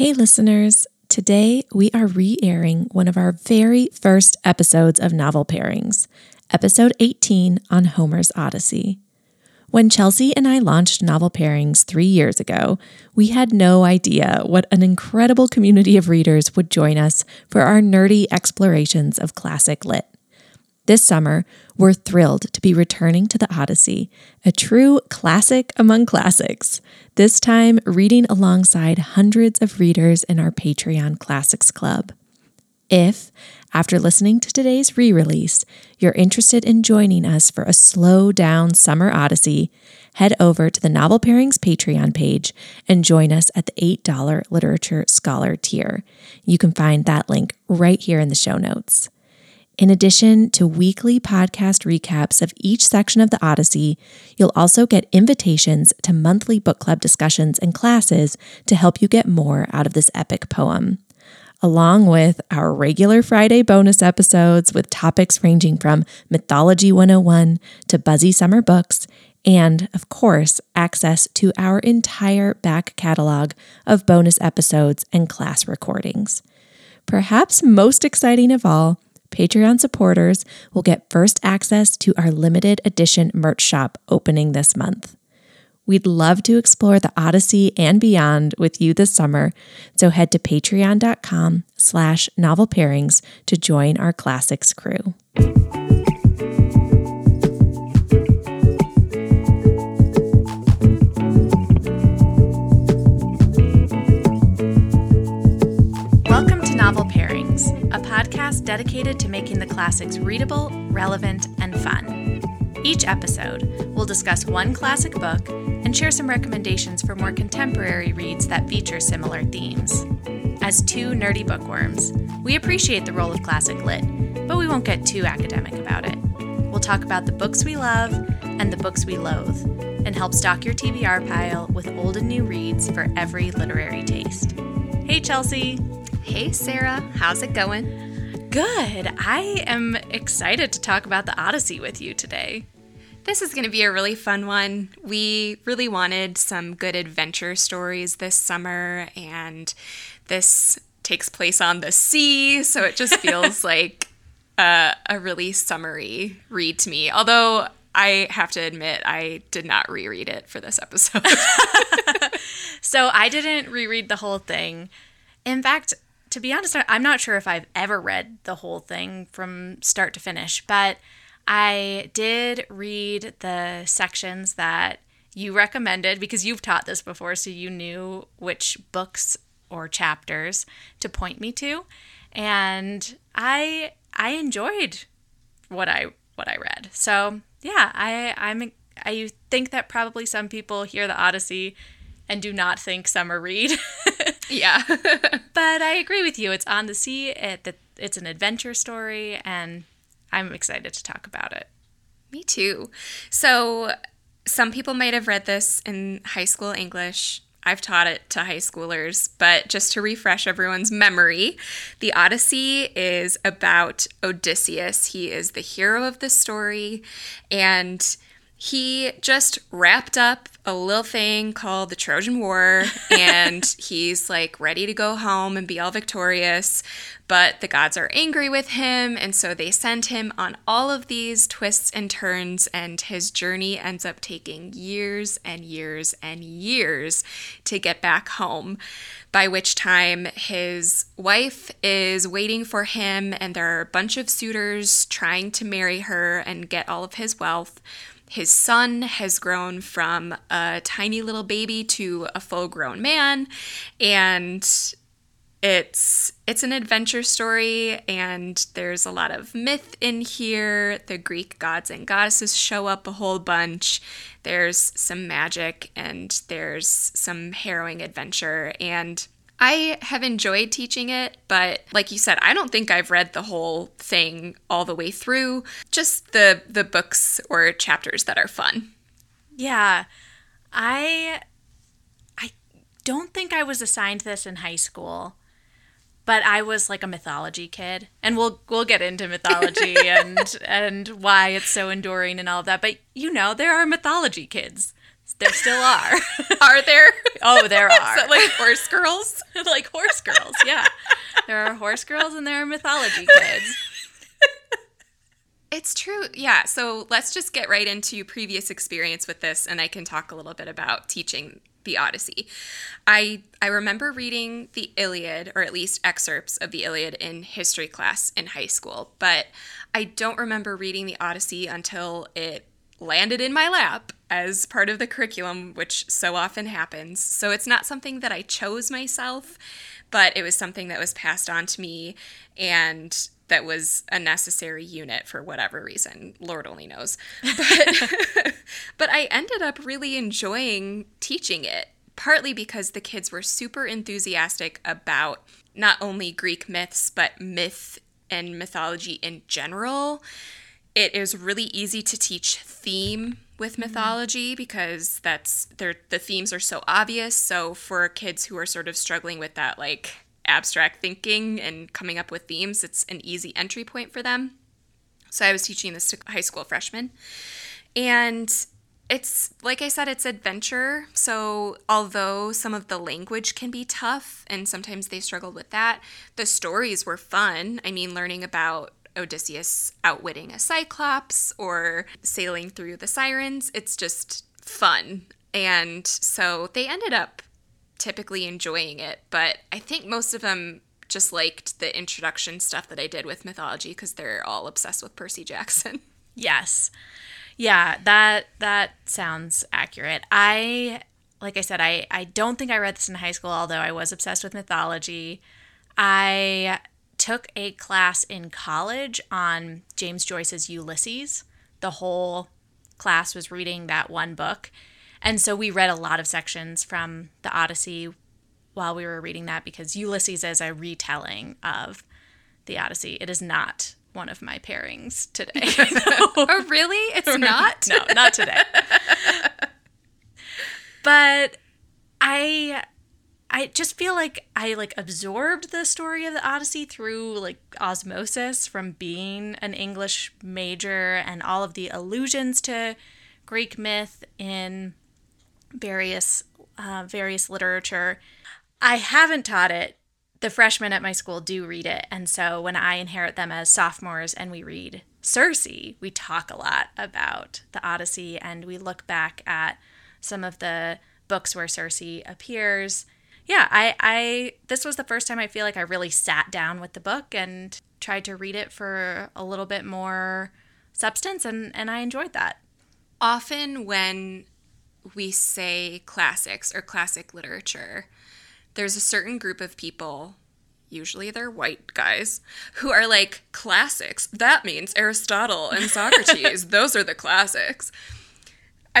Hey, listeners. Today we are re airing one of our very first episodes of Novel Pairings, episode 18 on Homer's Odyssey. When Chelsey and I launched Novel Pairings three years ago, we had no idea what an incredible community of readers would join us for our nerdy explorations of classic lit. This summer, we're thrilled to be returning to the Odyssey, a true classic among classics, this time reading alongside hundreds of readers in our Patreon Classics Club. If, after listening to today's re release, you're interested in joining us for a slow down summer odyssey, head over to the Novel Pairings Patreon page and join us at the $8 Literature Scholar tier. You can find that link right here in the show notes. In addition to weekly podcast recaps of each section of the Odyssey, you'll also get invitations to monthly book club discussions and classes to help you get more out of this epic poem. Along with our regular Friday bonus episodes with topics ranging from Mythology 101 to Buzzy Summer Books, and of course, access to our entire back catalog of bonus episodes and class recordings. Perhaps most exciting of all, Patreon supporters will get first access to our limited edition merch shop opening this month. We'd love to explore the Odyssey and beyond with you this summer, so head to patreon.com slash novel pairings to join our classics crew. Dedicated to making the classics readable, relevant, and fun. Each episode, we'll discuss one classic book and share some recommendations for more contemporary reads that feature similar themes. As two nerdy bookworms, we appreciate the role of classic lit, but we won't get too academic about it. We'll talk about the books we love and the books we loathe, and help stock your TBR pile with old and new reads for every literary taste. Hey, Chelsey. Hey, Sara. How's it going? Good. I am excited to talk about the Odyssey with you today. This is going to be a really fun one. We really wanted some good adventure stories this summer, and this takes place on the sea, so it just feels like a, a really summery read to me. Although I have to admit, I did not reread it for this episode. so I didn't reread the whole thing. In fact, to be honest, I'm not sure if I've ever read the whole thing from start to finish, but I did read the sections that you recommended because you've taught this before, so you knew which books or chapters to point me to, and I I enjoyed what I what I read. So yeah, I I'm I think that probably some people hear the Odyssey and do not think summer read. yeah. but I agree with you. It's on the sea. It, it's an adventure story, and I'm excited to talk about it. Me too. So, some people might have read this in high school English. I've taught it to high schoolers, but just to refresh everyone's memory, the Odyssey is about Odysseus. He is the hero of the story, and he just wrapped up a little thing called the Trojan War, and he's like ready to go home and be all victorious. But the gods are angry with him, and so they send him on all of these twists and turns, and his journey ends up taking years and years and years to get back home. By which time his wife is waiting for him, and there are a bunch of suitors trying to marry her and get all of his wealth his son has grown from a tiny little baby to a full grown man and it's it's an adventure story and there's a lot of myth in here. The greek gods and goddesses show up a whole bunch. There's some magic and there's some harrowing adventure and I have enjoyed teaching it, but like you said, I don't think I've read the whole thing all the way through. Just the the books or chapters that are fun. Yeah. I I don't think I was assigned this in high school, but I was like a mythology kid. And we'll we'll get into mythology and and why it's so enduring and all of that. But you know, there are mythology kids. There still are. Are there? oh, there are. that like horse girls? like horse girls, yeah. There are horse girls and there are mythology kids. It's true. Yeah. So let's just get right into previous experience with this, and I can talk a little bit about teaching the Odyssey. I I remember reading the Iliad, or at least excerpts of the Iliad in history class in high school, but I don't remember reading the Odyssey until it landed in my lap as part of the curriculum, which so often happens. So it's not something that I chose myself, but it was something that was passed on to me and that was a necessary unit for whatever reason. Lord only knows. But, but I ended up really enjoying teaching it, partly because the kids were super enthusiastic about not only Greek myths, but myth and mythology in general. It is really easy to teach theme with mm-hmm. mythology because that's the themes are so obvious. So for kids who are sort of struggling with that like abstract thinking and coming up with themes, it's an easy entry point for them. So I was teaching this to high school freshmen. And it's like I said, it's adventure. So, although some of the language can be tough and sometimes they struggled with that, the stories were fun. I mean, learning about Odysseus outwitting a cyclops or sailing through the sirens, it's just fun. And so they ended up typically enjoying it, but I think most of them just liked the introduction stuff that I did with mythology because they're all obsessed with Percy Jackson. Yes. Yeah, that that sounds accurate. I like I said, I, I don't think I read this in high school, although I was obsessed with mythology. I took a class in college on James Joyce's Ulysses. The whole class was reading that one book. And so we read a lot of sections from the Odyssey while we were reading that because Ulysses is a retelling of the Odyssey. It is not one of my pairings today. oh, really? It's not? no, not today. but I I just feel like I like absorbed the story of the Odyssey through like osmosis from being an English major and all of the allusions to Greek myth in various uh, various literature. I haven't taught it. The freshmen at my school do read it, and so when I inherit them as sophomores and we read Circe, we talk a lot about the Odyssey and we look back at some of the books where Circe appears. Yeah, I, I this was the first time I feel like I really sat down with the book and tried to read it for a little bit more substance and, and I enjoyed that. Often when we say classics or classic literature, there's a certain group of people, usually they're white guys, who are like, classics? That means Aristotle and Socrates. those are the classics.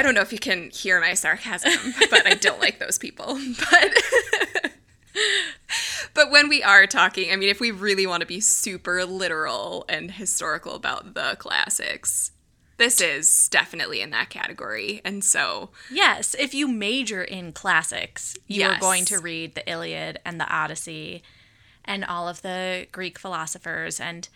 I don't know if you can hear my sarcasm, but I don't like those people. But but when we are talking, I mean, if we really want to be super literal and historical about the classics, this is definitely in that category. And so, Yes, if you major in classics, you are going to read the Iliad and the Odyssey and all of the Greek philosophers. And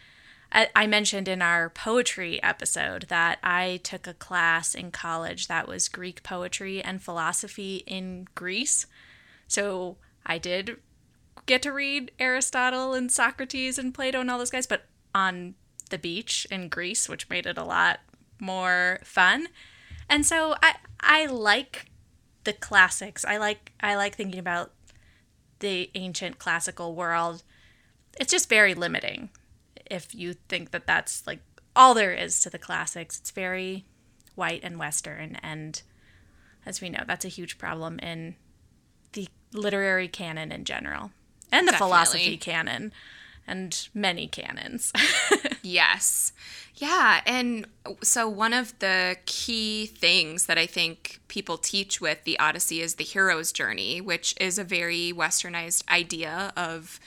I, mentioned in our poetry episode that I took a class in college that was Greek poetry and philosophy in Greece. So I did get to read Aristotle and Socrates and Plato and all those guys, but on the beach in Greece, which made it a lot more fun. And so I I like the classics. I like I like thinking about the ancient classical world. It's just very limiting if you think that that's like all there is to the classics. It's very white and western and as we know, that's a huge problem in the literary canon in general and the Definitely. philosophy canon and many canons. yes. Yeah. And so, one of the key things that I think people teach with the Odyssey is the hero's journey, which is a very westernized idea of,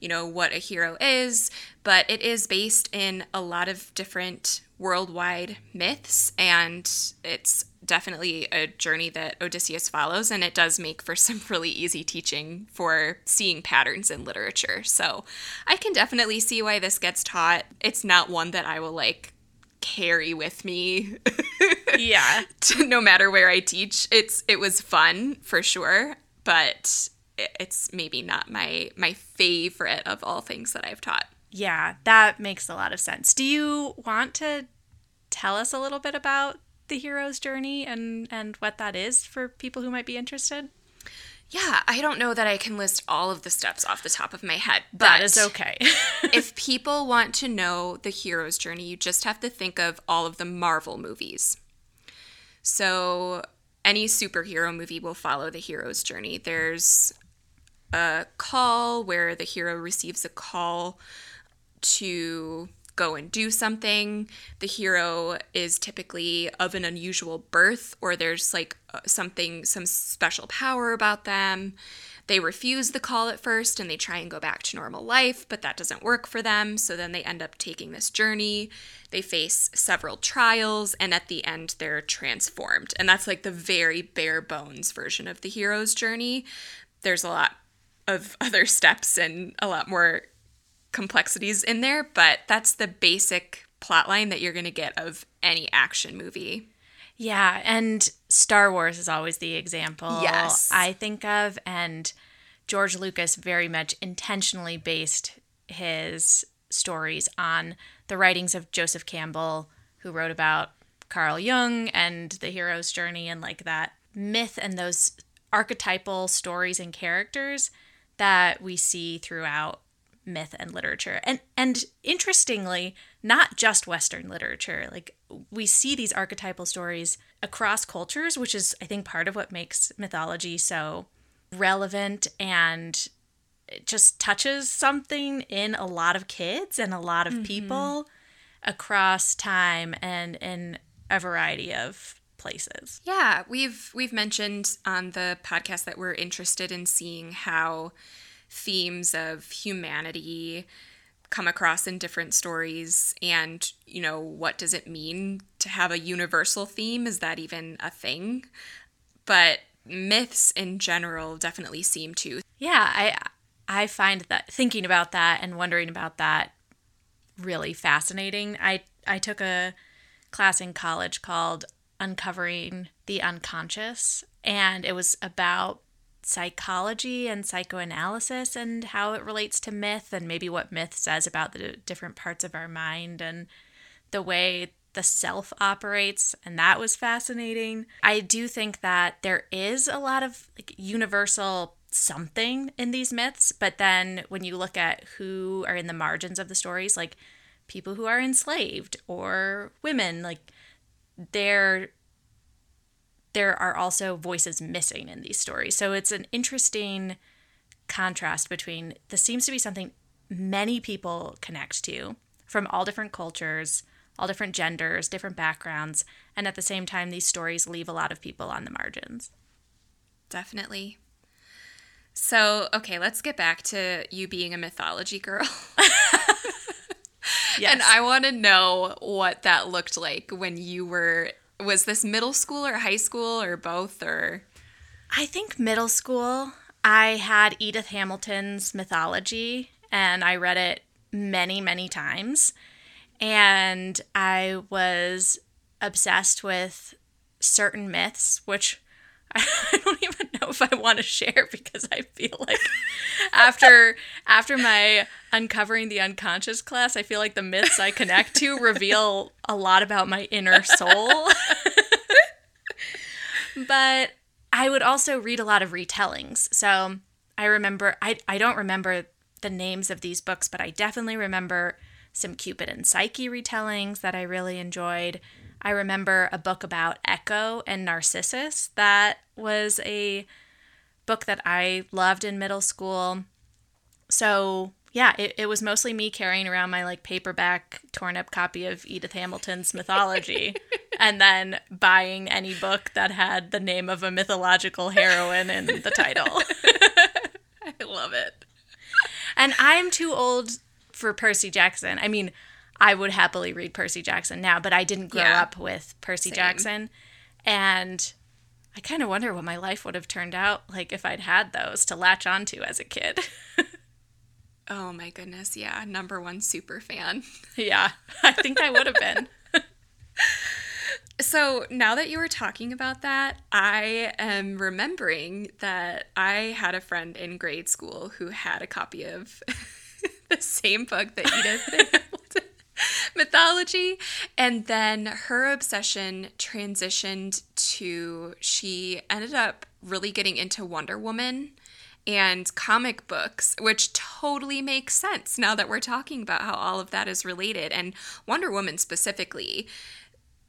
you know, what a hero is, but it is based in a lot of different worldwide myths. And it's definitely a journey that Odysseus follows, and it does make for some really easy teaching for seeing patterns in literature. So I can definitely see why this gets taught. It's not one that I will like carry with me Yeah. no matter where I teach. It's it was fun for sure, but it's maybe not my my favorite of all things that I've taught. Yeah, that makes a lot of sense. Do you want to tell us a little bit about the hero's journey and and what that is for people who might be interested? Yeah, I don't know that I can list all of the steps off the top of my head, but That is okay. if people want to know the hero's journey, you just have to think of all of the Marvel movies. So, any superhero movie will follow the hero's journey. There's a call where the hero receives a call to go and do something. The hero is typically of an unusual birth, or there's like uh, something, some special power about them. They refuse the call at first and they try and go back to normal life, but that doesn't work for them. So then they end up taking this journey. They face several trials, and at the end, they're transformed. And that's like the very bare bones version of the hero's journey. There's a lot of other steps and a lot more complexities in there, but that's the basic plotline that you're going to get of any action movie. yeah, and Star Wars is always the example Yes. I think of and George Lucas very much intentionally based his stories on the writings of Joseph Campbell who wrote about Carl Jung and the hero's journey and like that myth and those archetypal stories and characters that we see throughout myth and literature. And and interestingly, not just western literature. Like we see these archetypal stories across cultures, which is I think part of what makes mythology so relevant and it just touches something in a lot of kids and a lot of mm-hmm. people across time and in a variety of places. Yeah, we've we've mentioned on the podcast that we're interested in seeing how themes of humanity come across in different stories and you know what does it mean to have a universal theme is that even a thing but myths in general definitely seem to Yeah, I I find that thinking about that and wondering about that really fascinating. I I took a class in college called Uncovering the Unconscious and it was about psychology and psychoanalysis and how it relates to myth and maybe what myth says about the different parts of our mind and the way the self operates and that was fascinating. I do think that there is a lot of like universal something in these myths, but then when you look at who are in the margins of the stories like people who are enslaved or women like they're there are also voices missing in these stories. So it's an interesting contrast between this seems to be something many people connect to from all different cultures, all different genders, different backgrounds, and at the same time these stories leave a lot of people on the margins. definitely so okay let's get back to you being a mythology girl Yes. And I want to know what that looked like when you were. Was this middle school or high school or both or? I think middle school, I had Edith Hamilton's mythology and I read it many, many times. And I was obsessed with certain myths, which I don't even know if I want to share because I feel like after after my uncovering the unconscious class, I feel like the myths I connect to reveal a lot about my inner soul. but I would also read a lot of retellings. So I remember, I, I don't remember the names of these books, but I definitely remember some Cupid and Psyche retellings that I really enjoyed. I remember a book about Echo and Narcissus that was a book that I loved in middle school. So yeah, it, it was mostly me carrying around my like paperback torn up copy of Edith Hamilton's mythology and then buying any book that had the name of a mythological heroine in the title. I love it. And I'm too old for Percy Jackson. I mean, I would happily read Percy Jackson now, but I didn't grow Yeah. up with Percy Same. Jackson. And I kind of wonder what my life would have turned out like if I'd had those to latch onto as a kid. Oh my goodness, yeah, number one super fan. yeah, I think I would have been. So now that you were talking about that, I am remembering that I had a friend in grade school who had a copy of the same book that Edith mythology. And then her obsession transitioned to she ended up really getting into Wonder Woman and comic books, which totally makes sense now that we're talking about how all of that is related. And Wonder Woman specifically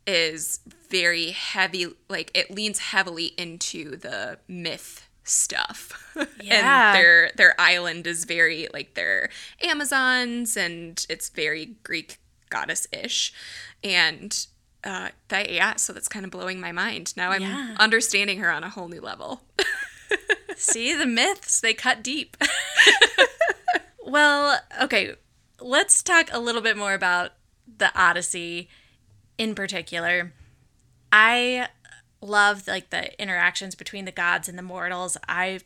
is very heavy, like it leans heavily into the myth stuff. Yeah. and their their island is very like they're Amazons and it's very Greek goddess ish. And uh that yeah, so that's kind of blowing my mind. Now I'm Yeah. understanding her on a whole new level. See the myths, they cut deep. well, okay, let's talk a little bit more about the Odyssey in particular. I love like the interactions between the gods and the mortals. I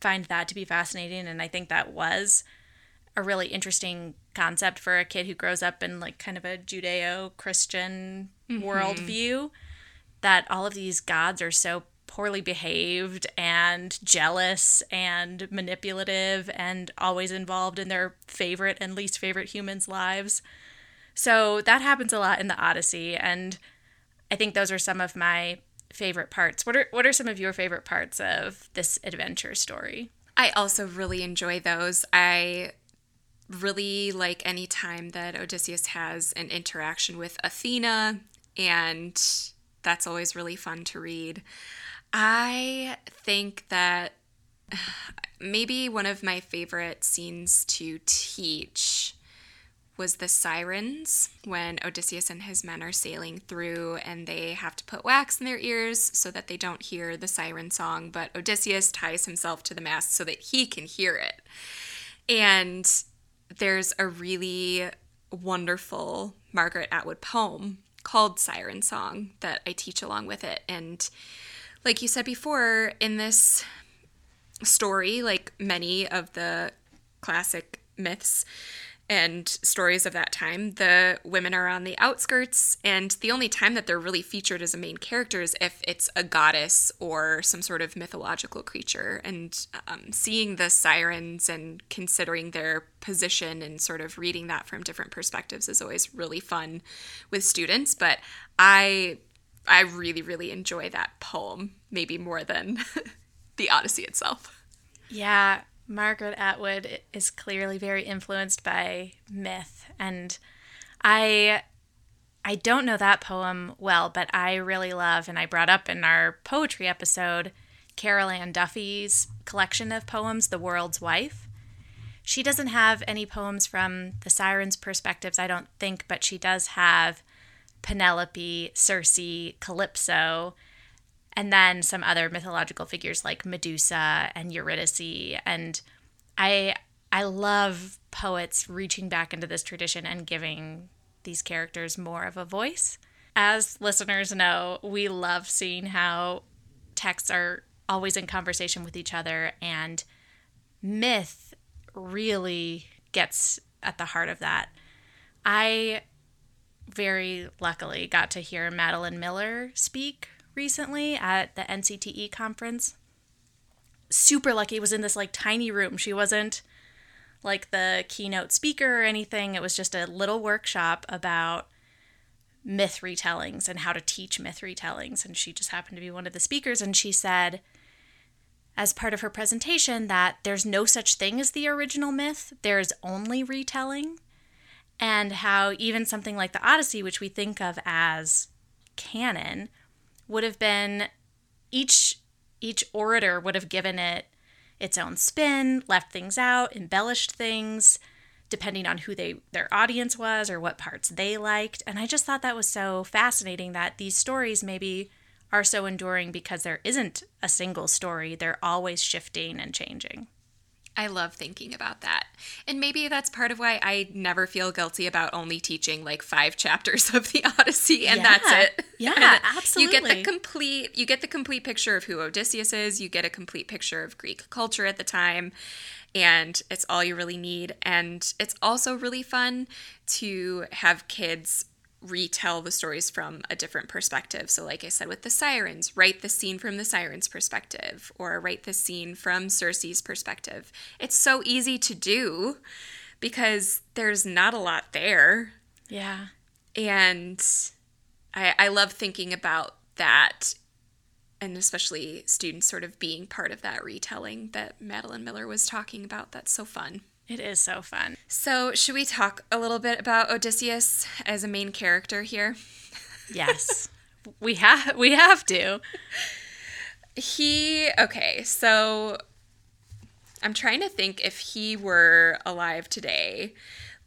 find that to be fascinating and I think that was a really interesting concept for a kid who grows up in like kind of a Judeo-Christian mm-hmm. worldview that all of these gods are so poorly behaved and jealous and manipulative and always involved in their favorite and least favorite humans' lives. So that happens a lot in the Odyssey and I think those are some of my favorite parts. What are what are some of your favorite parts of this adventure story? I also really enjoy those. I really like any time that Odysseus has an interaction with Athena, and that's always really fun to read. I think that maybe one of my favorite scenes to teach was the sirens when Odysseus and his men are sailing through and they have to put wax in their ears so that they don't hear the siren song, but Odysseus ties himself to the mast so that he can hear it. And there's a really wonderful Margaret Atwood poem called Siren Song that I teach along with it. And like you said before, in this story, like many of the classic myths and stories of that time, the women are on the outskirts, and the only time that they're really featured as a main character is if it's a goddess or some sort of mythological creature. And um, seeing the sirens and considering their position and sort of reading that from different perspectives is always really fun with students. But I, I really, really enjoy that poem, maybe more than the Odyssey itself. Yeah, Margaret Atwood is clearly very influenced by myth and I I don't know that poem well, but I really love and I brought up in our poetry episode Carol Ann Duffy's collection of poems The World's Wife. She doesn't have any poems from the sirens' perspectives, I don't think, but she does have Penelope, Circe, Calypso, and then some other mythological figures like Medusa and Eurydice and I I love poets reaching back into this tradition and giving these characters more of a voice. As listeners know, we love seeing how texts are always in conversation with each other and myth really gets at the heart of that. I very luckily got to hear Madeline Miller speak recently at the NCTE conference. Super lucky. Was in this like tiny room. She wasn't like the keynote speaker or anything. It was just a little workshop about myth retellings and how to teach myth retellings. And she just happened to be one of the speakers. And she said, as part of her presentation, that there's no such thing as the original myth, there's only retelling. And how even something like the Odyssey, which we think of as canon, would have been each each orator would have given it its own spin, left things out, embellished things depending on who they their audience was or what parts they liked. And I just thought that was so fascinating that these stories maybe are so enduring because there isn't a single story. They're always shifting and changing. I love thinking about that. And maybe that's part of why I never feel guilty about only teaching like five chapters of the Odyssey and Yeah. that's it. Yeah, absolutely. You get the complete you get the complete picture of who Odysseus is, you get a complete picture of Greek culture at the time, and it's all you really need. And it's also really fun to have kids retell the stories from a different perspective. So, like I said, with the sirens, write the scene from the sirens' perspective, or write the scene from Circe's perspective. It's so easy to do because there's not a lot there. Yeah. And I, I love thinking about that, and especially students sort of being part of that retelling that Madeline Miller was talking about. That's so fun. It is so fun. So, should we talk a little bit about Odysseus as a main character here? Yes. we have we have to. He okay, so I'm trying to think if he were alive today.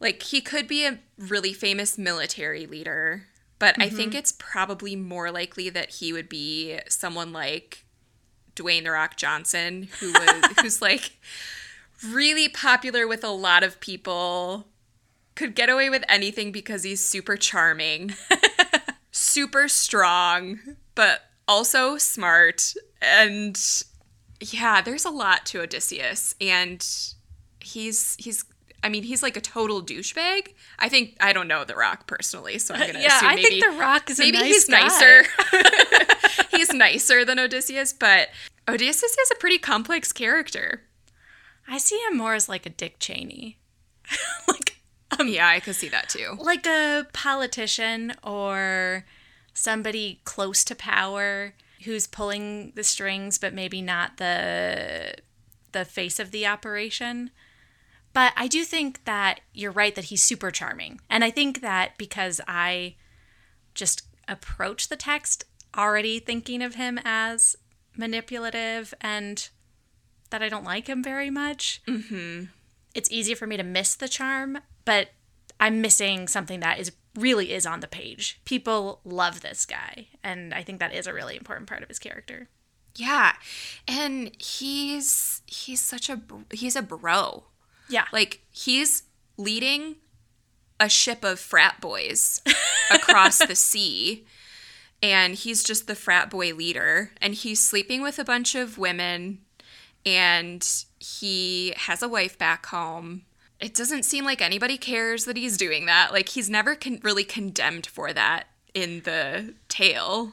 Like he could be a really famous military leader, but I think mm-hmm. it's probably more likely that he would be someone like Dwayne the Rock Johnson, who was who's like really popular with a lot of people, could get away with anything because he's super charming, super strong, but also smart. And yeah, there's a lot to Odysseus. And he's, he's, I mean, he's like a total douchebag. I think, I don't know The Rock personally, so I'm uh, going to Yeah, assume I think The Rock is a maybe nice he's guy. nicer. he's nicer than Odysseus, but Odysseus is a pretty complex character. I see him more as like a Dick Cheney. like um, Yeah, I could see that too. like a politician or somebody close to power who's pulling the strings but maybe not the the face of the operation. But I do think that you're right that he's super charming. And I think that because I just approach the text already thinking of him as manipulative and that I don't like him very much, mm-hmm. it's easier for me to miss the charm, but I'm missing something that is really is on the page. People love this guy, and I think that is a really important part of his character. Yeah. And he's he's such a he's a bro. Yeah. Like he's leading a ship of frat boys across the sea and he's just the frat boy leader and he's sleeping with a bunch of women and he has a wife back home. It doesn't seem like anybody cares that he's doing that. Like he's never con- really condemned for that in the tale.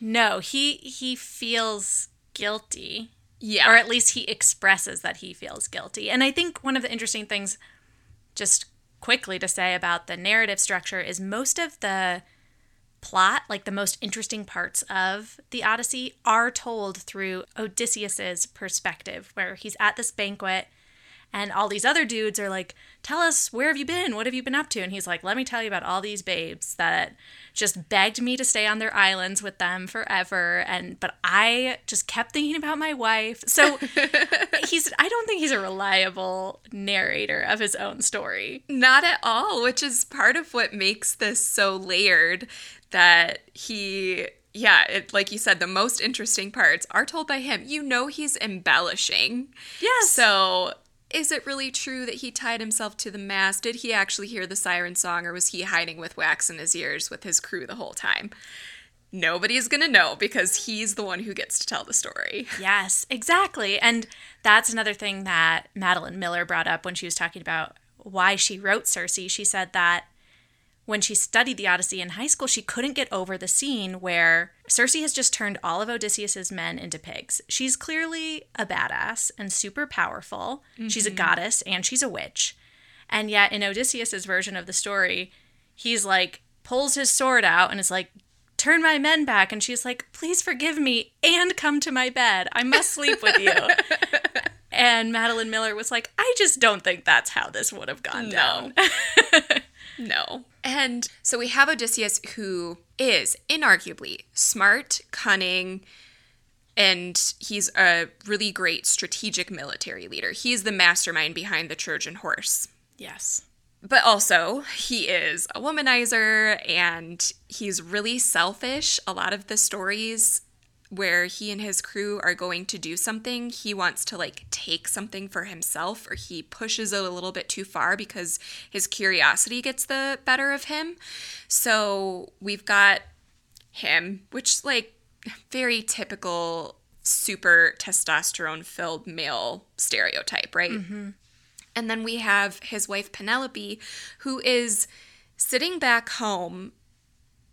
no, he he feels guilty. Yeah. Or at least he expresses that he feels guilty. And I think one of the interesting things just quickly to say about the narrative structure is most of the plot, like the most interesting parts of the Odyssey, are told through Odysseus's perspective, where he's at this banquet and all these other dudes are like, Tell us, where have you been? What have you been up to? And he's like, Let me tell you about all these babes that just begged me to stay on their islands with them forever. And, but I just kept thinking about my wife. So he's, I don't think he's a reliable narrator of his own story. Not at all, which is part of what makes this so layered that he yeah, it, like you said, the most interesting parts are told by him. You know he's embellishing. Yes. So, is it really true that he tied himself to the mast? Did he actually hear the siren song, or was he hiding with wax in his ears with his crew the whole time? Nobody's gonna know because he's the one who gets to tell the story. Yes, exactly. And that's another thing that Madeline Miller brought up when she was talking about why she wrote Circe. She said that when she studied the Odyssey in high school, she couldn't get over the scene where Circe has just turned all of Odysseus's men into pigs. She's clearly a badass and super powerful. She's a mm-hmm. goddess and she's a witch. And yet in Odysseus's version of the story, he's like pulls his sword out and is like turn my men back and she's like please forgive me and come to my bed i must sleep with you and madeline miller was like i just don't think that's how this would have gone down No. And so we have Odysseus who is inarguably smart, cunning, and he's a really great strategic military leader. He's the mastermind behind the Trojan horse. yes But also, he is a womanizer and he's really selfish. A lot of the stories where he and his crew are going to do something, he wants to like take something for himself or he pushes it a little bit too far because his curiosity gets the better of him. So we've got him, which like very typical super testosterone filled male stereotype, right? Mm-hmm. And then we have his wife Penelope, who is sitting back home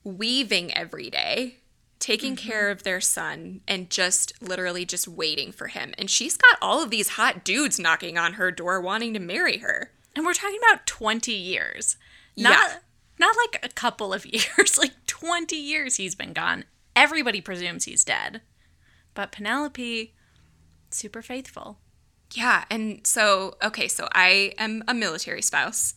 weaving every day, taking mm-hmm. care of their son, and just literally just waiting for him. And she's got all of these hot dudes knocking on her door wanting to marry her. And we're talking about 20 years. Not, Yeah. not like a couple of years, like 20 years he's been gone. Everybody presumes he's dead. But Penelope, super faithful. Yeah, and so okay, so I am a military spouse.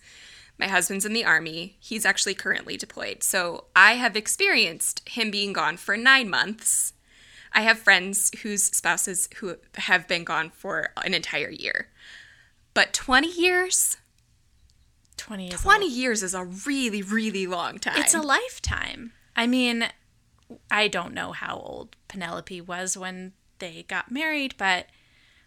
My husband's in the army. He's actually currently deployed. So I have experienced him being gone for 9 months. I have friends whose spouses who have been gone for an entire year. But 20 years? 20 is 20 years is a really really long time. It's a lifetime. I mean, I don't know how old Penelope was when they got married, but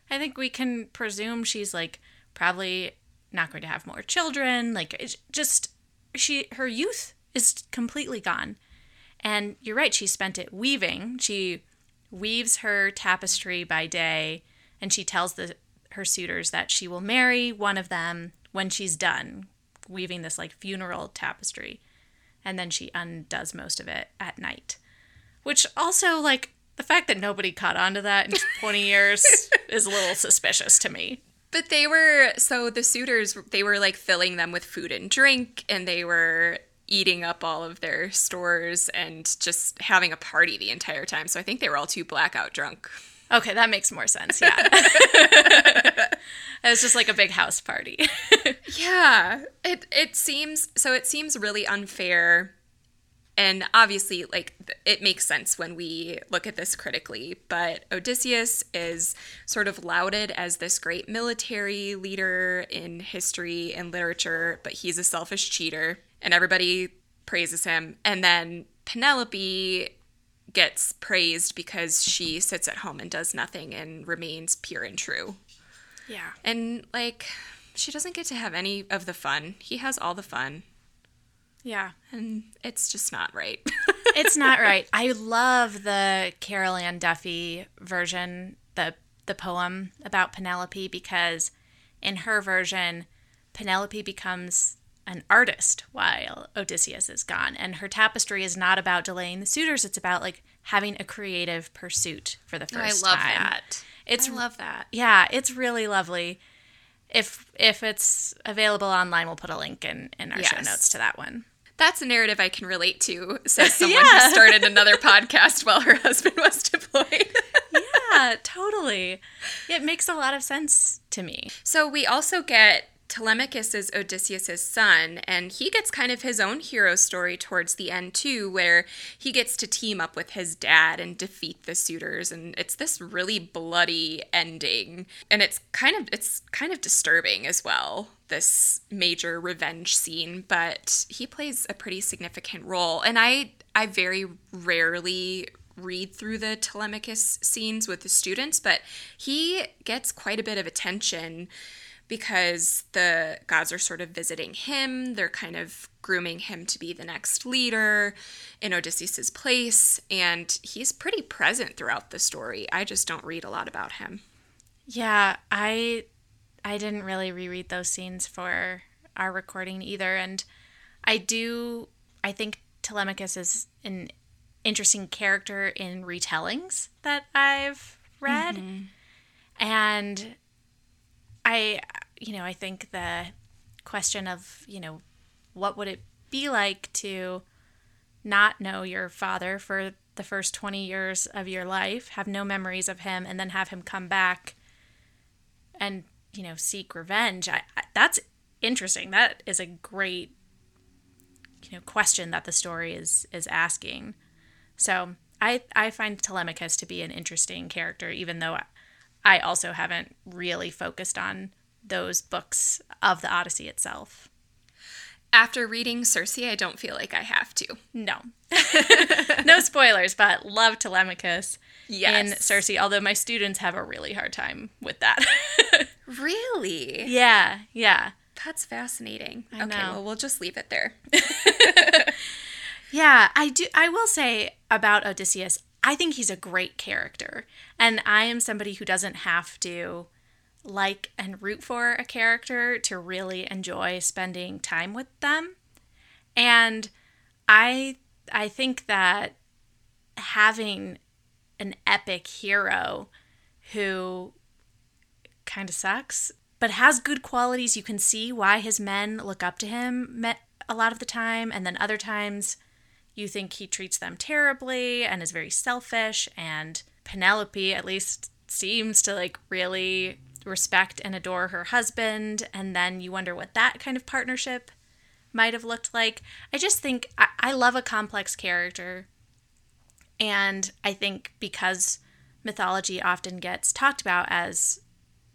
I think we can presume she's like probably not going to have more children. Like it's just she her youth is completely gone. And you're right, she spent it weaving. She weaves her tapestry by day and she tells the her suitors that she will marry one of them when she's done weaving this like funeral tapestry and then she undoes most of it at night. Which also, like, the fact that nobody caught on to that in 20 years is a little suspicious to me. But they were so the suitors they were like filling them with food and drink and they were eating up all of their stores and just having a party the entire time. So I think they were all too blackout drunk. Okay, that makes more sense. Yeah. it was just like a big house party. Yeah. It it seems so it seems really unfair and obviously like it makes sense when we look at this critically, but Odysseus is sort of lauded as this great military leader in history and literature, but he's a selfish cheater and everybody praises him. And then Penelope gets praised because she sits at home and does nothing and remains pure and true. yeah. And like, she doesn't get to have any of the fun. He has all the fun, Yeah. and it's just not right. It's not right. I love the Carol Ann Duffy version, the the poem about Penelope because in her version Penelope becomes an artist while Odysseus is gone and her tapestry is not about delaying the suitors it's about like having a creative pursuit for the oh, first time. I love time. that. It's I love that. yeah, it's really lovely. If if it's available online, we'll put a link in in our show notes to that one. That's a narrative I can relate to, says someone Yeah. who started another podcast while her husband was deployed. Yeah, totally. It makes a lot of sense to me. So we also get Telemachus is Odysseus's son, and he gets kind of his own hero story towards the end too, where he gets to team up with his dad and defeat the suitors, and it's this really bloody ending, and it's kind of it's kind of disturbing as well. This major revenge scene, but he plays a pretty significant role, and I I very rarely read through the Telemachus scenes with the students, but he gets quite a bit of attention because the gods are sort of visiting him. They're kind of grooming him to be the next leader in Odysseus's place, and he's pretty present throughout the story. I just don't read a lot about him. Yeah, I I didn't really reread those scenes for our recording either and I do I think Telemachus is an interesting character in retellings that I've read. Mm-hmm. And I you know, I think the question of, you know, what would it be like to not know your father for the first 20 years of your life, have no memories of him, and then have him come back and, you know, seek revenge. I, I, that's interesting. That is a great, you know, question that the story is is asking. So I I find Telemachus to be an interesting character, even though I also haven't really focused on those books of the Odyssey itself. After reading Circe, I don't feel like I have to. No. no spoilers, but love Telemachus in Yes. Circe, although my students have a really hard time with that. Really? yeah, yeah. That's fascinating. I okay, know. well, we'll just leave it there. Yeah, I do I will say about Odysseus, I think he's a great character. And I am somebody who doesn't have to like and root for a character to really enjoy spending time with them. And I I think that having an epic hero who kind of sucks, but has good qualities, you can see why his men look up to him a lot of the time, and then other times you think he treats them terribly and is very selfish. And Penelope, at least, seems to like really respect and adore her husband. And then you wonder what that kind of partnership might have looked like. I just think I, I love a complex character. And I think because mythology often gets talked about as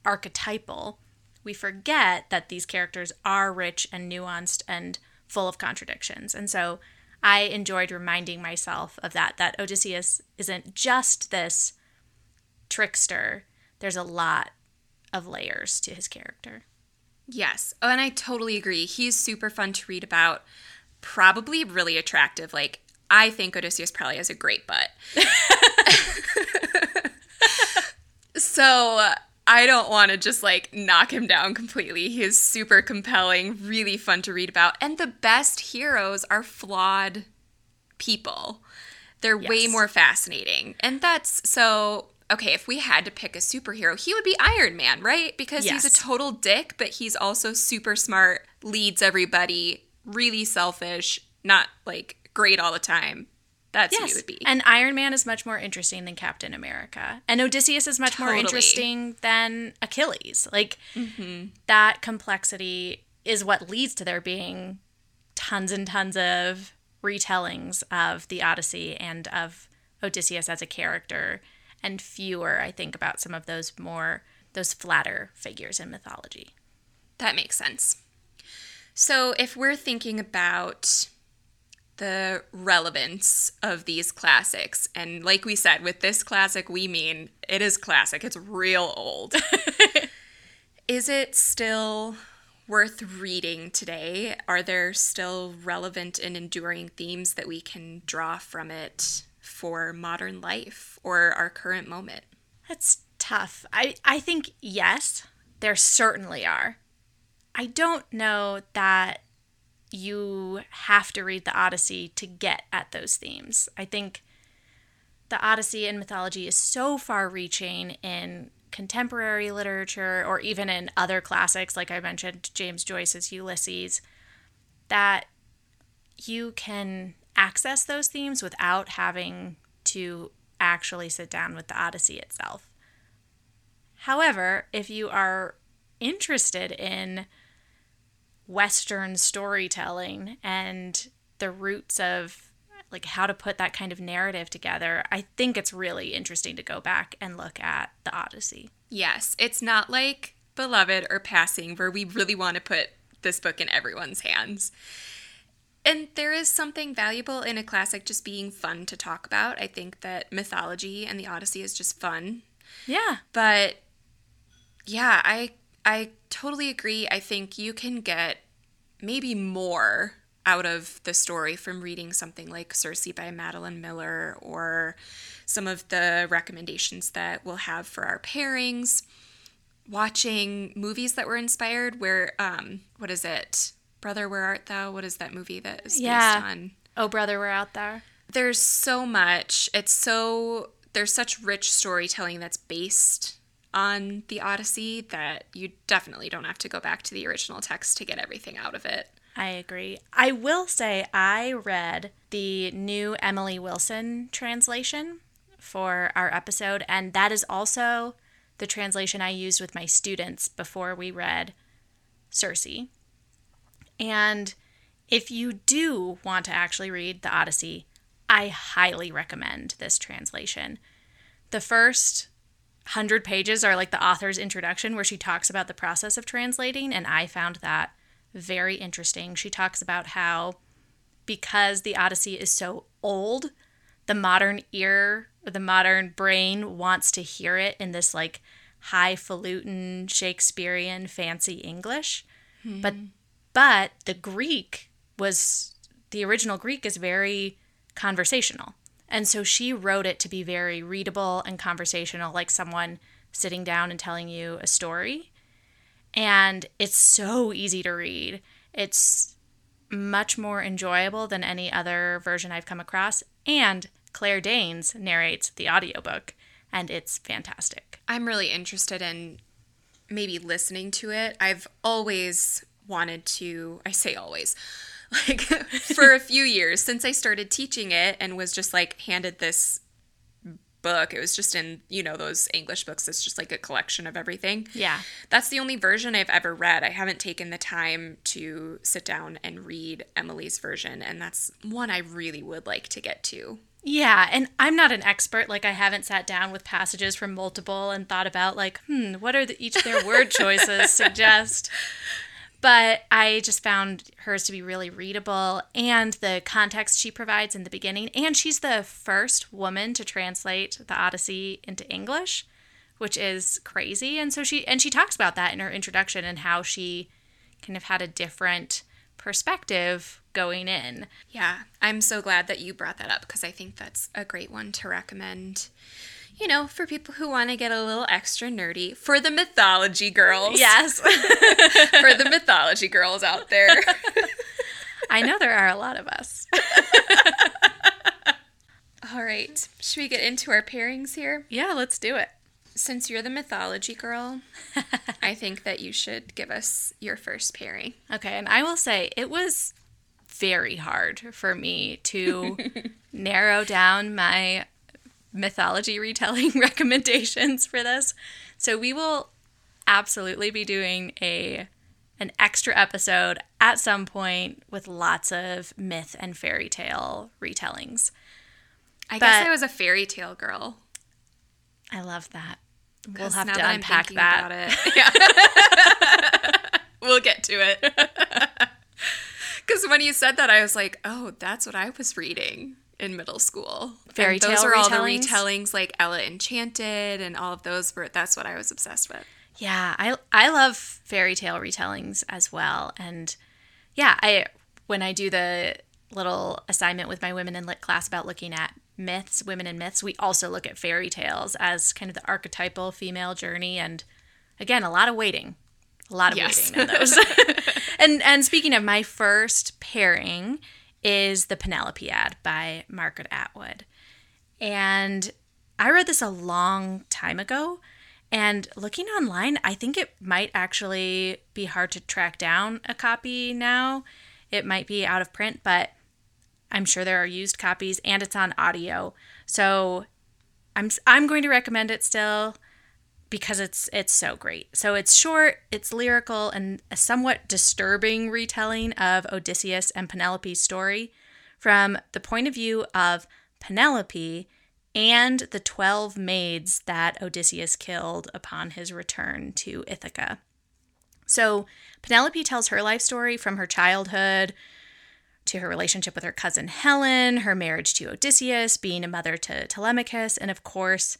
archetypal, we forget that these characters are rich and nuanced and full of contradictions. And so I enjoyed reminding myself of that, that Odysseus isn't just this trickster, there's a lot of layers to his character. Yes. Oh, and I totally agree. He's super fun to read about, probably really attractive. Like, I think Odysseus probably has a great butt. so I don't want to just like knock him down completely. He is super compelling, really fun to read about. And the best heroes are flawed people. They're yes. way more fascinating. And that's so okay, if we had to pick a superhero, he would be Iron Man, right? Because yes. he's a total dick, but he's also super smart, leads everybody, really selfish, not like great all the time. That's yes. who he would be. And Iron Man is much more interesting than Captain America. And Odysseus is much totally. more interesting than Achilles. Like mm-hmm. that complexity is what leads to there being tons and tons of retellings of the Odyssey and of Odysseus as a character and fewer I think about some of those more those flatter figures in mythology. That makes sense. So if we're thinking about the relevance of these classics. And like we said, with this classic, we mean it is classic, it's real old. is it still worth reading today? Are there still relevant and enduring themes that we can draw from it for modern life or our current moment? That's tough. I, I think yes, there certainly are. I don't know that you have to read the Odyssey to get at those themes. I think the Odyssey and mythology is so far reaching in contemporary literature or even in other classics, like I mentioned, James Joyce's Ulysses, that you can access those themes without having to actually sit down with the Odyssey itself. However, if you are interested in Western storytelling and the roots of like how to put that kind of narrative together, I think it's really interesting to go back and look at the Odyssey. Yes, it's not like Beloved or Passing where we really want to put this book in everyone's hands. And there is something valuable in a classic just being fun to talk about. I think that mythology and the Odyssey is just fun. Yeah. But yeah, I I totally agree. I think you can get maybe more out of the story from reading something like Circe by Madeline Miller or some of the recommendations that we'll have for our pairings. Watching movies that were inspired, where, um, what is it? Brother, Where Art Thou? What is that movie that is yeah. based on? Oh, Brother, Where Art Thou? There's so much. It's so, there's such rich storytelling that's based on the Odyssey that you definitely don't have to go back to the original text to get everything out of it. I agree. I will say I read the new Emily Wilson translation for our episode, and that is also the translation I used with my students before we read Circe. And if you do want to actually read the Odyssey, I highly recommend this translation. The first 100 pages are like the author's introduction where she talks about the process of translating and I found that very interesting. She talks about how because the Odyssey is so old, the modern ear or the modern brain wants to hear it in this like highfalutin Shakespearean fancy English. Hmm. But but the Greek was the original Greek is very conversational. And so she wrote it to be very readable and conversational, like someone sitting down and telling you a story. And it's so easy to read. It's much more enjoyable than any other version I've come across. And Claire Danes narrates the audiobook, and it's fantastic. I'm really interested in maybe listening to it. I've always wanted to, I say always, like for a few years since I started teaching it and was just like handed this book. It was just in, you know, those English books. It's just like a collection of everything. Yeah. That's the only version I've ever read. I haven't taken the time to sit down and read Emily's version, and that's one I really would like to get to. Yeah, and I'm not an expert. Like, I haven't sat down with passages from multiple and thought about, like, hmm, what are the, each of their word choices suggest? But I just found hers to be really readable and the context she provides in the beginning. And she's the first woman to translate the Odyssey into English, which is crazy. And so she, and she talks about that in her introduction and how she kind of had a different perspective going in. Yeah, I'm so glad that you brought that up because I think that's a great one to recommend. You know, for people who want to get a little extra nerdy, for the mythology girls. Yes. for the mythology girls out there. I know there are a lot of us. All right, should we get into our pairings here? Yeah, let's do it. Since you're the mythology girl, I think that you should give us your first pairing. Okay, and I will say it was very hard for me to narrow down my mythology retelling recommendations for this. So we will absolutely be doing a an extra episode at some point with lots of myth and fairy tale retellings. I guess I was a fairy tale girl. I love that. We'll have to that unpack that. about it. Yeah. we'll get to it. Because when you said that, I was like, oh, that's what I was reading in middle school. Fairy And those tale are all the retellings? retellings, like Ella Enchanted, and all of those. Were that's what I was obsessed with. Yeah, I I love fairy tale retellings as well. And yeah, I when I do the little assignment with my women in lit class about looking at myths, women in myths, we also look at fairy tales as kind of the archetypal female journey and again, a lot of waiting. A lot of Yes. waiting in those. and and speaking of my first pairing is the Penelopiad by Margaret Atwood. And I read this a long time ago. And looking online, I think it might actually be hard to track down a copy now. It might be out of print, but I'm sure there are used copies and it's on audio. So I'm I'm going to recommend it still because it's it's so great. So it's short, it's lyrical and a somewhat disturbing retelling of Odysseus and Penelope's story from the point of view of Penelope and the 12 maids that Odysseus killed upon his return to Ithaca. So Penelope tells her life story from her childhood to her relationship with her cousin Helen, her marriage to Odysseus, being a mother to Telemachus, and of course,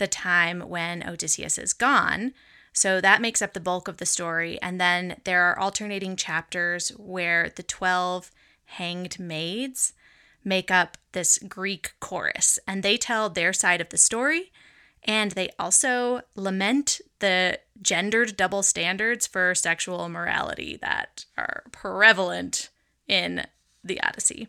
the time when Odysseus is gone. So that makes up the bulk of the story. And then there are alternating chapters where the 12 hanged maids make up this Greek chorus and they tell their side of the story. And they also lament the gendered double standards for sexual morality that are prevalent in the Odyssey.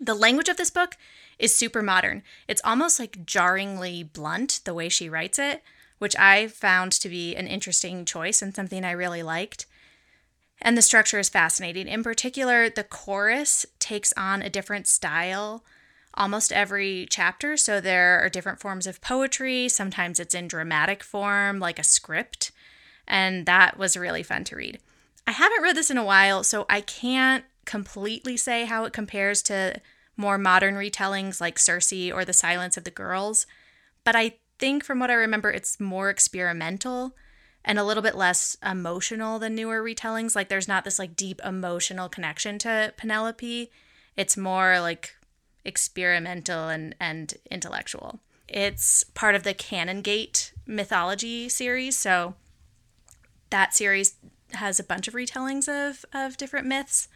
The language of this book is super modern. It's almost like jarringly blunt the way she writes it, which I found to be an interesting choice and something I really liked. And the structure is fascinating. In particular, the chorus takes on a different style almost every chapter. So there are different forms of poetry. Sometimes it's in dramatic form, like a script. And that was really fun to read. I haven't read this in a while, so I can't completely say how it compares to more modern retellings like Circe or The Silence of the Girls. But I think from what I remember, it's more experimental and a little bit less emotional than newer retellings. Like there's not this like deep emotional connection to Penelope. It's more like experimental and, and intellectual. It's part of the Canongate mythology series. So that series has a bunch of retellings of, of different myths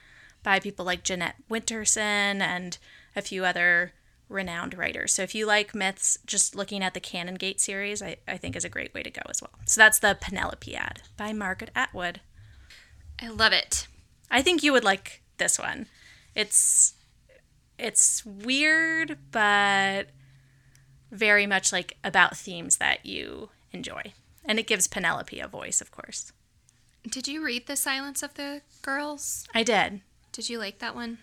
by people like Jeanette Winterson and a few other renowned writers. So if you like myths, just looking at the Canongate series, I, I think is a great way to go as well. So that's the Penelopiad by Margaret Atwood. I love it. I think you would like this one. It's it's weird, but very much like about themes that you enjoy. And it gives Penelope a voice, of course. Did you read The Silence of the Girls? I did. Did you like that one?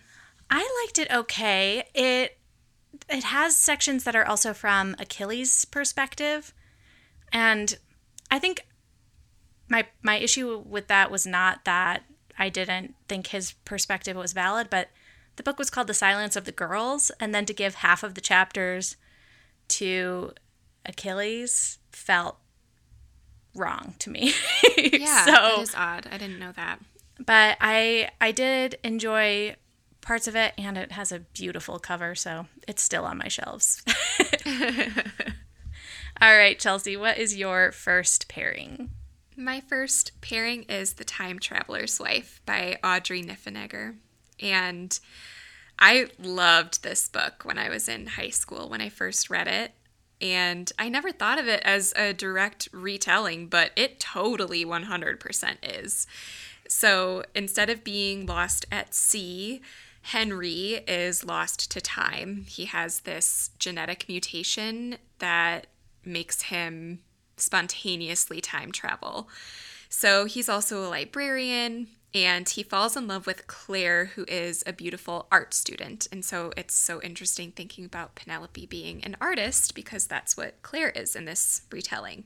I liked it okay. It it has sections that are also from Achilles' perspective. And I think my my issue with that was not that I didn't think his perspective was valid, but the book was called The Silence of the Girls, and then to give half of the chapters to Achilles felt wrong to me. Yeah, so, that is odd. I didn't know that. But I I did enjoy parts of it and it has a beautiful cover, so it's still on my shelves. All right, Chelsey, what is your first pairing? My first pairing is The Time Traveler's Wife by Audrey Niffenegger. And I loved this book when I was in high school when I first read it. And I never thought of it as a direct retelling, but it totally 100% is. So instead of being lost at sea, Henry is lost to time. He has this genetic mutation that makes him spontaneously time travel. So he's also a librarian and he falls in love with Claire, who is a beautiful art student. And so it's so interesting thinking about Penelope being an artist because that's what Claire is in this retelling.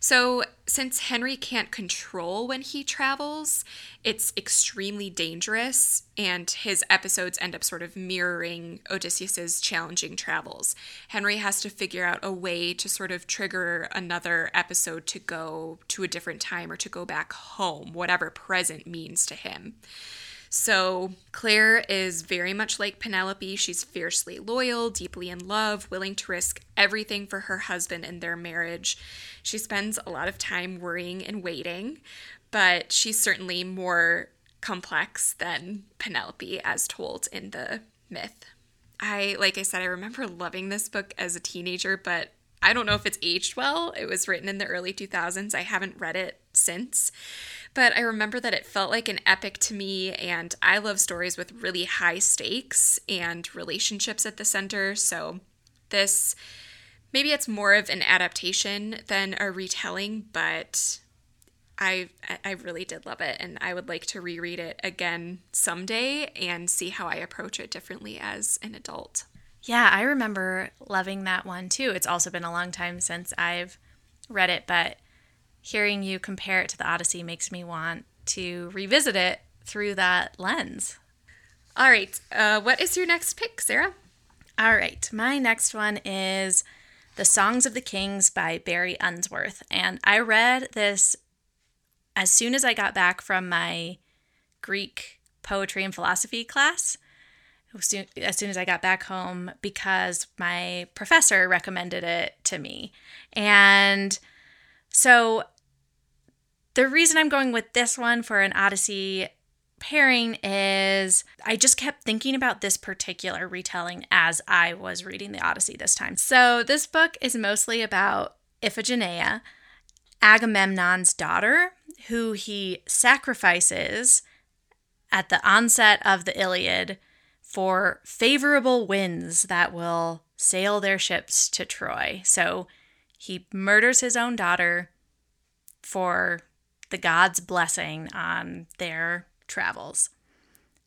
So, since Henry can't control when he travels, it's extremely dangerous, and his episodes end up sort of mirroring Odysseus's challenging travels. Henry has to figure out a way to sort of trigger another episode to go to a different time or to go back home, whatever present means to him. So, Claire is very much like Penelope. She's fiercely loyal, deeply in love, willing to risk everything for her husband and their marriage. She spends a lot of time worrying and waiting, but she's certainly more complex than Penelope as told in the myth. I, like I said, I remember loving this book as a teenager, but I don't know if it's aged well. It was written in the early 2000s. I haven't read it since. But I remember that it felt like an epic to me, and I love stories with really high stakes and relationships at the center. So this maybe it's more of an adaptation than a retelling, but I I really did love it and I would like to reread it again someday and see how I approach it differently as an adult. Yeah, I remember loving that one too. It's also been a long time since I've read it, but hearing you compare it to the Odyssey makes me want to revisit it through that lens. All right, uh, what is your next pick, Sara? All right, my next one is The Songs of the Kings by Barry Unsworth. And I read this as soon as I got back from my Greek poetry and philosophy class. As soon, as soon as I got back home, because my professor recommended it to me. And so the reason I'm going with this one for an Odyssey pairing is I just kept thinking about this particular retelling as I was reading the Odyssey this time. So this book is mostly about Iphigenia, Agamemnon's daughter, who he sacrifices at the onset of the Iliad for favorable winds that will sail their ships to Troy. So he murders his own daughter for the gods' blessing on their travels.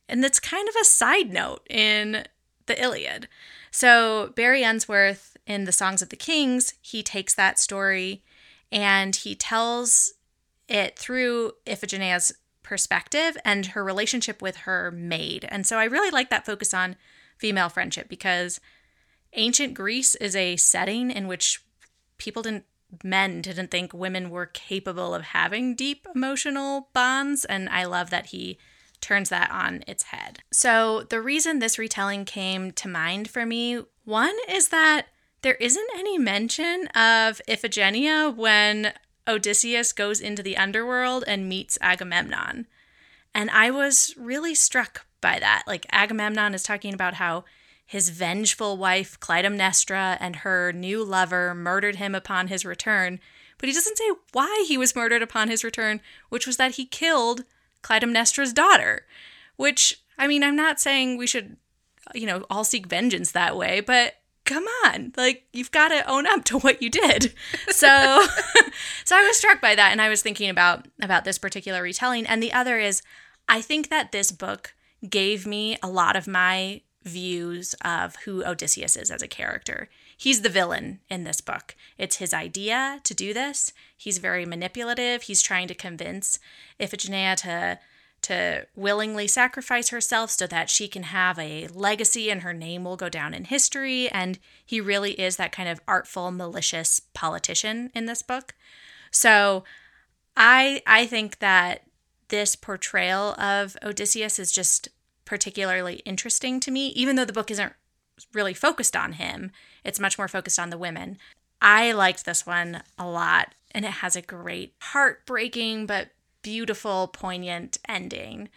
And that's kind of a side note in the Iliad. So Barry Unsworth in the Songs of the Kings, he takes that story and he tells it through Iphigenia's perspective and her relationship with her maid. And so I really like that focus on female friendship because ancient Greece is a setting in which people didn't men didn't think women were capable of having deep emotional bonds and I love that he turns that on its head. So, the reason this retelling came to mind for me, one is that there isn't any mention of Iphigenia when Odysseus goes into the underworld and meets Agamemnon. And I was really struck by that. Like, Agamemnon is talking about how his vengeful wife, Clytemnestra, and her new lover murdered him upon his return, but he doesn't say why he was murdered upon his return, which was that he killed Clytemnestra's daughter, which I mean, I'm not saying we should, you know, all seek vengeance that way, but come on like you've got to own up to what you did. So so i was struck by that and i was thinking about about this particular retelling. And the other is i think that this book gave me a lot of my views of who odysseus is as a character he's the villain in this book it's his idea to do this he's very manipulative he's trying to convince iphigenia to to willingly sacrifice herself so that she can have a legacy and her name will go down in history. And he really is that kind of artful, malicious politician in this book. So I I think that this portrayal of Odysseus is just particularly interesting to me, even though the book isn't really focused on him. It's much more focused on the women. I liked this one a lot, and it has a great heartbreaking but beautiful, poignant ending.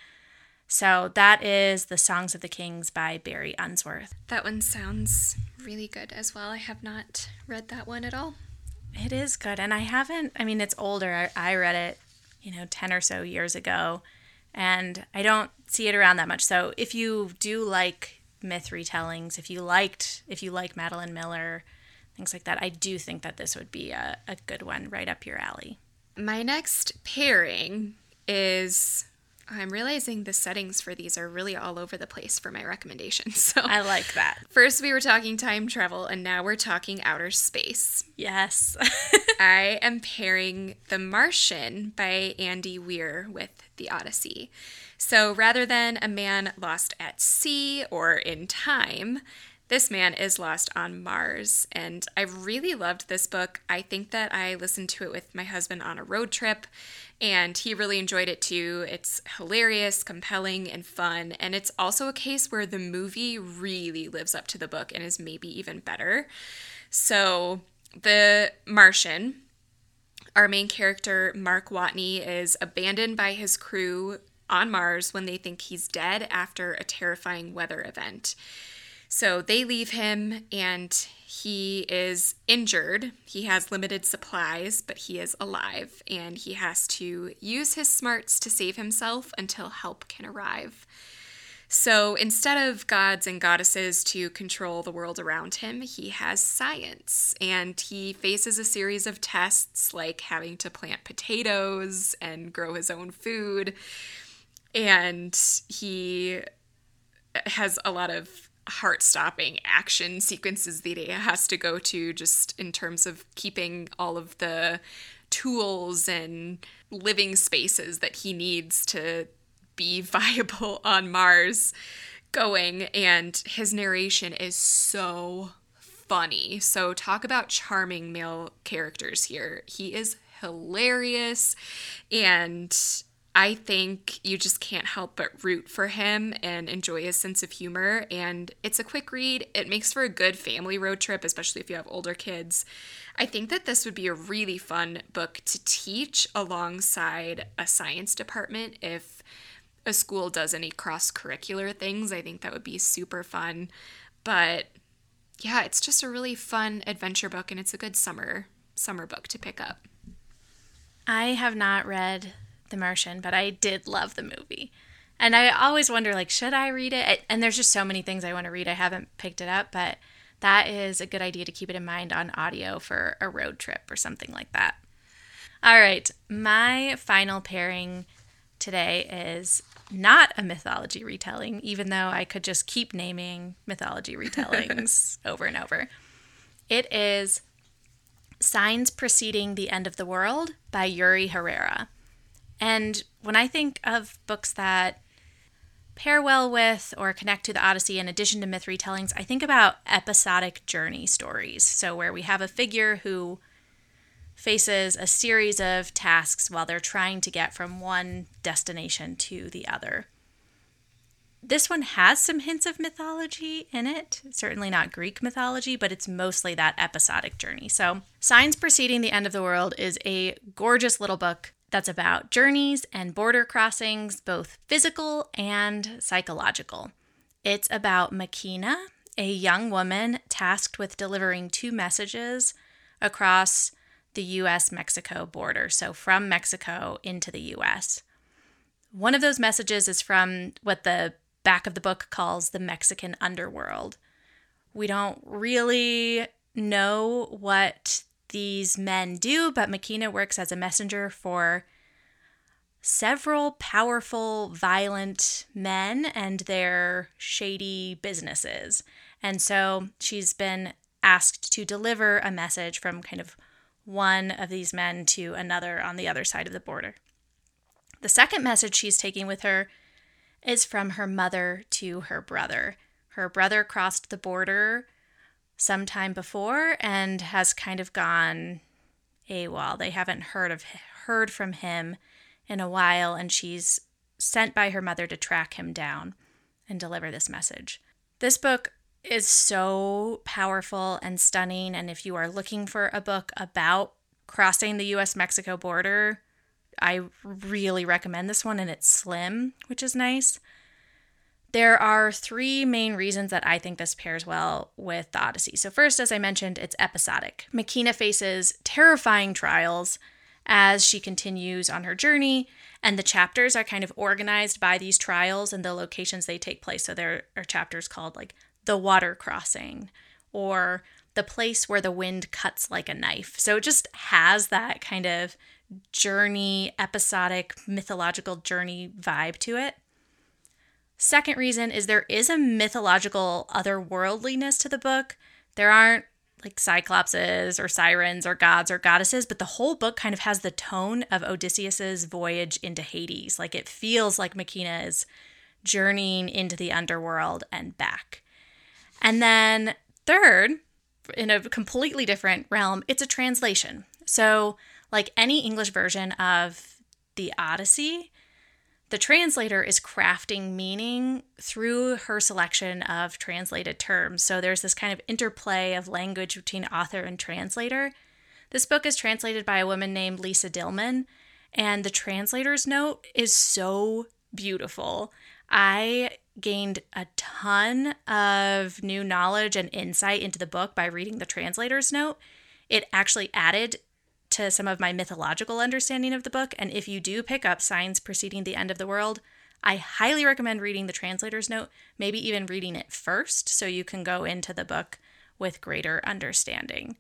So that is The Songs of the Kings by Barry Unsworth. That one sounds really good as well. I have not read that one at all. It is good. And I haven't, I mean, it's older. I, I read it, you know, 10 or so years ago. And I don't see it around that much. So if you do like myth retellings, if you liked, if you like Madeline Miller, things like that, I do think that this would be a, a good one right up your alley. My next pairing is I'm realizing the settings for these are really all over the place for my recommendations. So I like that. First we were talking time travel and now we're talking outer space. Yes. I am pairing The Martian by Andy Weir with The Odyssey. So rather than a man lost at sea or in time, this man is lost on Mars, and I really loved this book. I think that I listened to it with my husband on a road trip, and he really enjoyed it too. It's hilarious, compelling, and fun, and it's also a case where the movie really lives up to the book and is maybe even better. So, The Martian, our main character, Mark Watney, is abandoned by his crew on Mars when they think he's dead after a terrifying weather event. So they leave him and he is injured. He has limited supplies, but he is alive and he has to use his smarts to save himself until help can arrive. So instead of gods and goddesses to control the world around him, he has science and he faces a series of tests like having to plant potatoes and grow his own food. And he has a lot of heart stopping action sequences that he has to go to just in terms of keeping all of the tools and living spaces that he needs to be viable on Mars going. And his narration is so funny. So, talk about charming male characters here. He is hilarious and I think you just can't help but root for him and enjoy his sense of humor. And it's a quick read. It makes for a good family road trip, especially if you have older kids. I think that this would be a really fun book to teach alongside a science department if a school does any cross curricular things. I think that would be super fun. But yeah, it's just a really fun adventure book and it's a good summer summer book to pick up. I have not read the Martian, but I did love the movie. And I always wonder, like, should I read it? And there's just so many things I want to read. I haven't picked it up, but that is a good idea to keep it in mind on audio for a road trip or something like that. All right, my final pairing today is not a mythology retelling, even though I could just keep naming mythology retellings over and over. It is Signs Preceding the End of the World by Yuri Herrera. And when I think of books that pair well with or connect to the Odyssey in addition to myth retellings, I think about episodic journey stories. So, where we have a figure who faces a series of tasks while they're trying to get from one destination to the other. This one has some hints of mythology in it, certainly not Greek mythology, but it's mostly that episodic journey. So, Signs Preceding the End of the World is a gorgeous little book that's about journeys and border crossings, both physical and psychological. It's about Makina, a young woman tasked with delivering two messages across the US Mexico border, so from Mexico into the US. One of those messages is from what the back of the book calls the Mexican underworld. We don't really know what these men do, but Makina works as a messenger for several powerful, violent men and their shady businesses. And so she's been asked to deliver a message from kind of one of these men to another on the other side of the border. The second message she's taking with her is from her mother to her brother. Her brother crossed the border sometime before and has kind of gone AWOL. They haven't heard of heard from him in a while, and she's sent by her mother to track him down and deliver this message. This book is so powerful and stunning, and if you are looking for a book about crossing the US Mexico border, I really recommend this one, and it's slim, which is nice. There are three main reasons that I think this pairs well with the Odyssey. So, first, as I mentioned, it's episodic. Makina faces terrifying trials as she continues on her journey, and the chapters are kind of organized by these trials and the locations they take place. So, there are chapters called like The Water Crossing or The Place Where the Wind Cuts Like a Knife. So, it just has that kind of journey, episodic, mythological journey vibe to it. Second reason is there is a mythological otherworldliness to the book. There aren't like cyclopses or sirens or gods or goddesses, but the whole book kind of has the tone of Odysseus's voyage into Hades. Like it feels like Makina is journeying into the underworld and back. And then third, in a completely different realm, it's a translation. So, like any English version of the Odyssey, the translator is crafting meaning through her selection of translated terms. So there's this kind of interplay of language between author and translator. This book is translated by a woman named Lisa Dillman, and the translator's note is so beautiful. I gained a ton of new knowledge and insight into the book by reading the translator's note. It actually added to some of my mythological understanding of the book. And if you do pick up Signs Preceding the End of the World, I highly recommend reading the translator's note, maybe even reading it first so you can go into the book with greater understanding.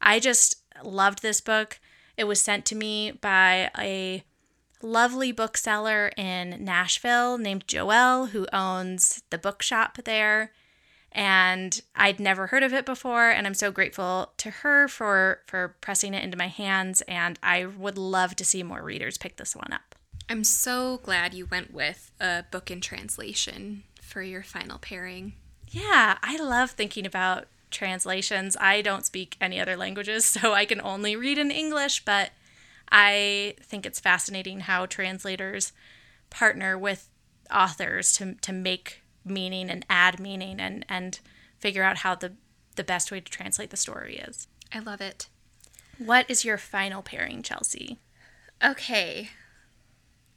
I just loved this book. It was sent to me by a lovely bookseller in Nashville named Joelle, who owns the bookshop there and I'd never heard of it before and I'm so grateful to her for for pressing it into my hands and I would love to see more readers pick this one up. I'm so glad you went with a book in translation for your final pairing. Yeah, I love thinking about translations. I don't speak any other languages, so I can only read in English, but I think it's fascinating how translators partner with authors to to make meaning and add meaning and and figure out how the the best way to translate the story is. I love it. What is your final pairing, Chelsey? Okay.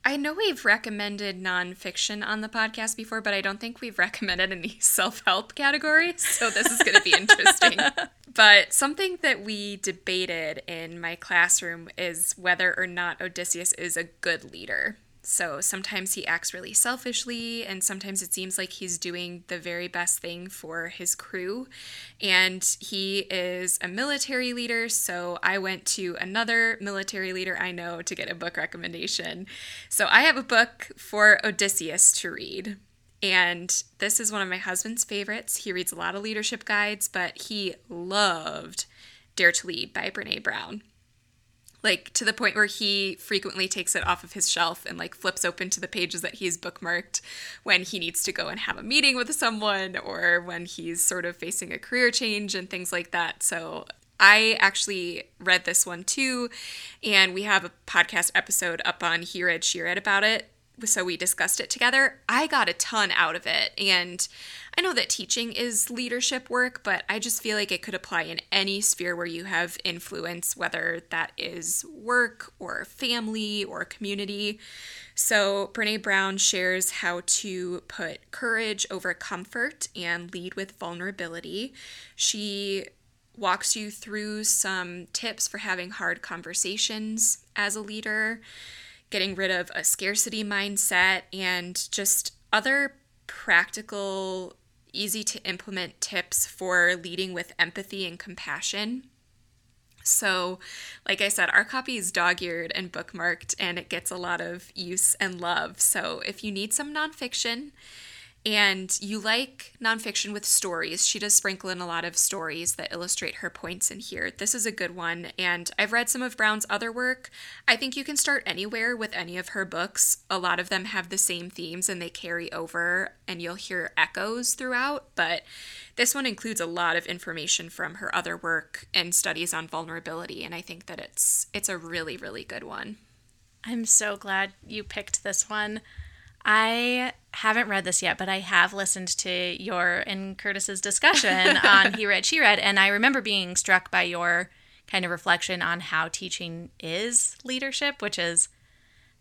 I know we've recommended nonfiction on the podcast before, but I don't think we've recommended any self help categories. So this is going to be interesting. but something that we debated in my classroom is whether or not Odysseus is a good leader. So sometimes he acts really selfishly, and sometimes it seems like he's doing the very best thing for his crew. And he is a military leader, so I went to another military leader I know to get a book recommendation. So I have a book for Odysseus to read. And this is one of my husband's favorites. He reads a lot of leadership guides, but he loved Dare to Lead by Brene Brown like to the point where he frequently takes it off of his shelf and like flips open to the pages that he's bookmarked when he needs to go and have a meeting with someone or when he's sort of facing a career change and things like that. So I actually read this one too, and we have a podcast episode up on He Read She Read about it so we discussed it together. I got a ton out of it. And I know that teaching is leadership work, but I just feel like it could apply in any sphere where you have influence, whether that is work or family or community. So, Brene Brown shares how to put courage over comfort and lead with vulnerability. She walks you through some tips for having hard conversations as a leader getting rid of a scarcity mindset and just other practical, easy to implement tips for leading with empathy and compassion. So, like I said, our copy is dog eared and bookmarked, and it gets a lot of use and love. So, if you need some nonfiction, and you like nonfiction with stories. She does sprinkle in a lot of stories that illustrate her points in here. This is a good one, and I've read some of Brown's other work. I think you can start anywhere with any of her books. A lot of them have the same themes and they carry over, and you'll hear echoes throughout, but this one includes a lot of information from her other work and studies on vulnerability, and I think that it's it's a really really good one. I'm so glad you picked this one. I haven't read this yet, but I have listened to your and Curtis's discussion on He Read, She Read, and I remember being struck by your kind of reflection on how teaching is leadership, which is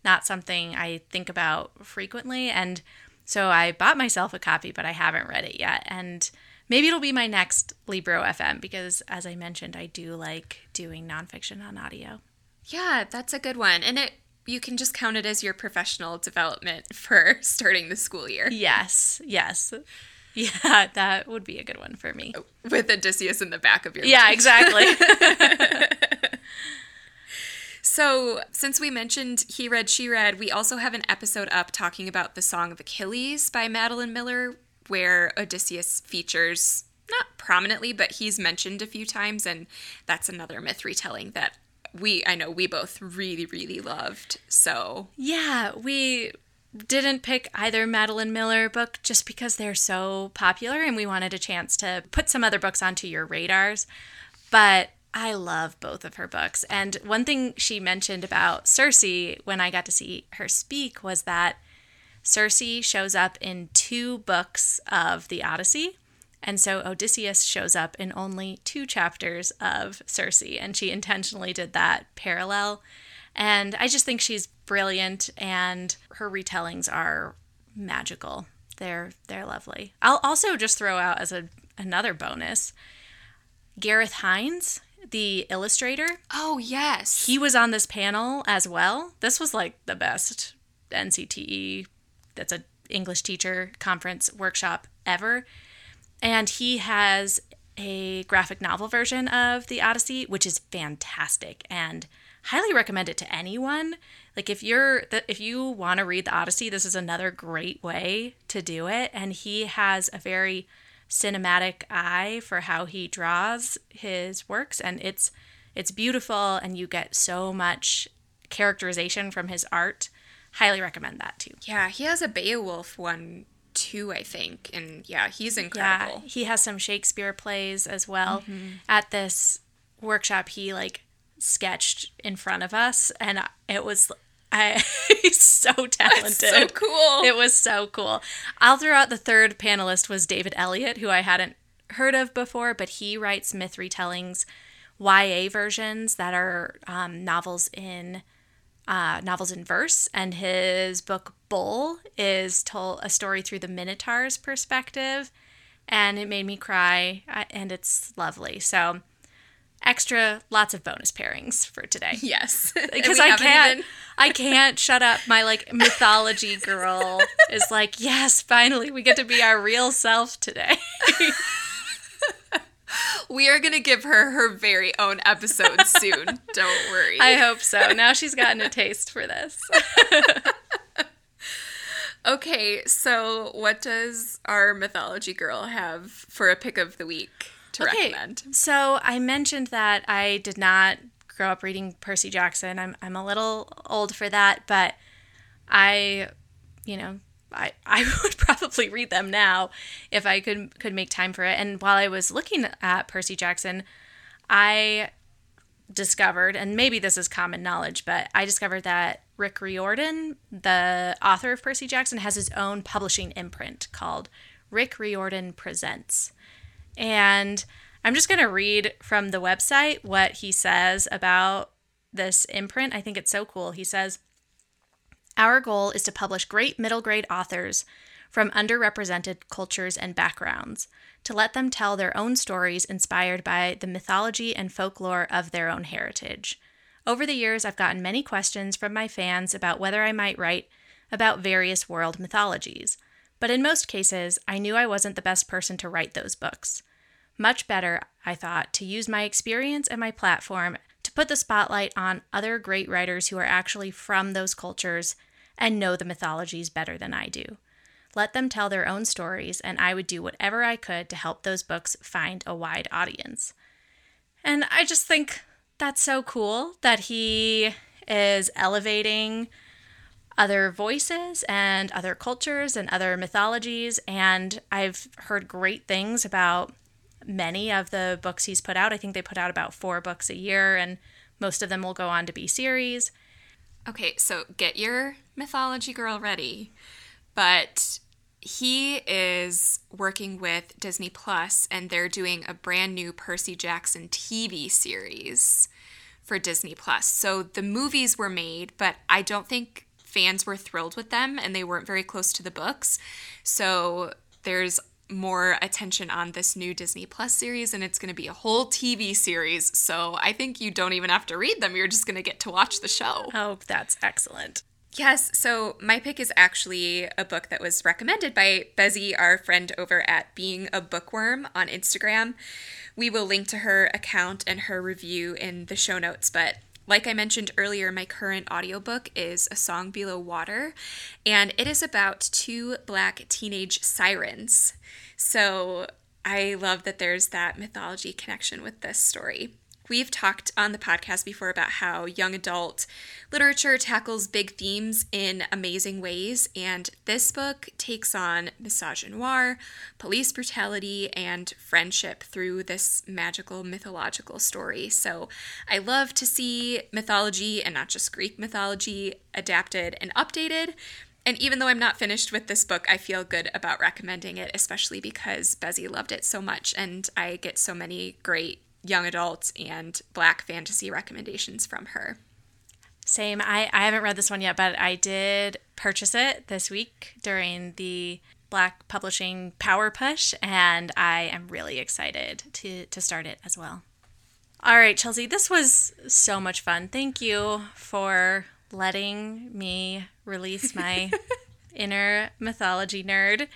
not something I think about frequently. And so I bought myself a copy, but I haven't read it yet. And maybe it'll be my next Libro FM because, as I mentioned, I do like doing nonfiction on audio. Yeah, that's a good one. And it you can just count it as your professional development for starting the school year. Yes, yes. Yeah, that would be a good one for me. With Odysseus in the back of your head. Yeah, mind. exactly. so, since we mentioned He Read, She Read, we also have an episode up talking about the Song of Achilles by Madeline Miller, where Odysseus features not prominently, but he's mentioned a few times, and that's another myth retelling that we I know we both really really loved. So yeah, we didn't pick either Madeline Miller book just because they're so popular and we wanted a chance to put some other books onto your radars. But I love both of her books. And one thing she mentioned about Circe when I got to see her speak was that Circe shows up in two books of the Odyssey. And so Odysseus shows up in only two chapters of Circe, and she intentionally did that parallel. And I just think she's brilliant, and her retellings are magical. They're they're lovely. I'll also just throw out as a another bonus, Gareth Hinds, the illustrator. Oh yes, he was on this panel as well. This was like the best NCTE. That's a English teacher conference workshop ever and he has a graphic novel version of the Odyssey, which is fantastic and highly recommend it to anyone. Like if you're if you want to read the Odyssey, this is another great way to do it. And he has a very cinematic eye for how he draws his works, and it's it's beautiful, and you get so much characterization from his art. Highly recommend that too. Yeah, he has a Beowulf one two, I think. And yeah, he's incredible. Yeah, he has some Shakespeare plays as well. Mm-hmm. At this workshop, he like sketched in front of us, and it was I he's so talented. That's so cool. It was so cool. I'll throw out the third panelist was David Elliott, who I hadn't heard of before, but he writes myth retellings, YA versions that are um, novels in uh, novels in verse, and his book Bull is told a story through the Minotaur's perspective, and it made me cry, uh, and it's lovely. So, extra, lots of bonus pairings for today. Yes, because I can't, even... I can't shut up. My like mythology girl is like, yes, finally we get to be our real self today. We are going to give her her very own episode soon. Don't worry. I hope so. Now she's gotten a taste for this. okay, so what does our mythology girl have for a pick of the week to okay, recommend? So I mentioned that I did not grow up reading Percy Jackson. I'm I'm a little old for that, but I, you know, I, I would probably read them now if I could could make time for it. And while I was looking at Percy Jackson, I discovered, and maybe this is common knowledge, but I discovered that Rick Riordan, the author of Percy Jackson, has his own publishing imprint called Rick Riordan Presents. And I'm just going to read from the website what he says about this imprint. I think it's so cool. He says, our goal is to publish great middle grade authors from underrepresented cultures and backgrounds, to let them tell their own stories inspired by the mythology and folklore of their own heritage. Over the years, I've gotten many questions from my fans about whether I might write about various world mythologies. But in most cases, I knew I wasn't the best person to write those books. Much better, I thought, to use my experience and my platform to put the spotlight on other great writers who are actually from those cultures and know the mythologies better than I do. Let them tell their own stories, and I would do whatever I could to help those books find a wide audience. And I just think that's so cool that he is elevating other voices and other cultures and other mythologies. And I've heard great things about many of the books he's put out. I think they put out about four books a year, and most of them will go on to be series. Okay, so get your mythology girl ready. But he is working with Disney Plus and they're doing a brand new Percy Jackson TV series for Disney Plus. So the movies were made, but I don't think fans were thrilled with them and they weren't very close to the books. So there's more attention on this new Disney Plus series and it's going to be a whole TV series. So I think you don't even have to read them. You're just going to get to watch the show. Oh, that's excellent. Yes, so my pick is actually a book that was recommended by Bezzy, our friend over at Being a Bookworm on Instagram. We will link to her account and her review in the show notes, but like I mentioned earlier, my current audiobook is A Song Below Water, and it is about two black teenage sirens. So I love that there's that mythology connection with this story. We've talked on the podcast before about how young adult literature tackles big themes in amazing ways, and this book takes on misogynoir, police brutality, and friendship through this magical mythological story. So I love to see mythology, and not just Greek mythology, adapted and updated. And even though I'm not finished with this book, I feel good about recommending it, especially because Bezzy loved it so much, and I get so many great young adult and black fantasy recommendations from her. Same. I, I haven't read this one yet, but I did purchase it this week during the Black Publishing Power Push, and I am really excited to, to start it as well. All right, Chelsey, this was so much fun. Thank you for letting me release my inner mythology nerd.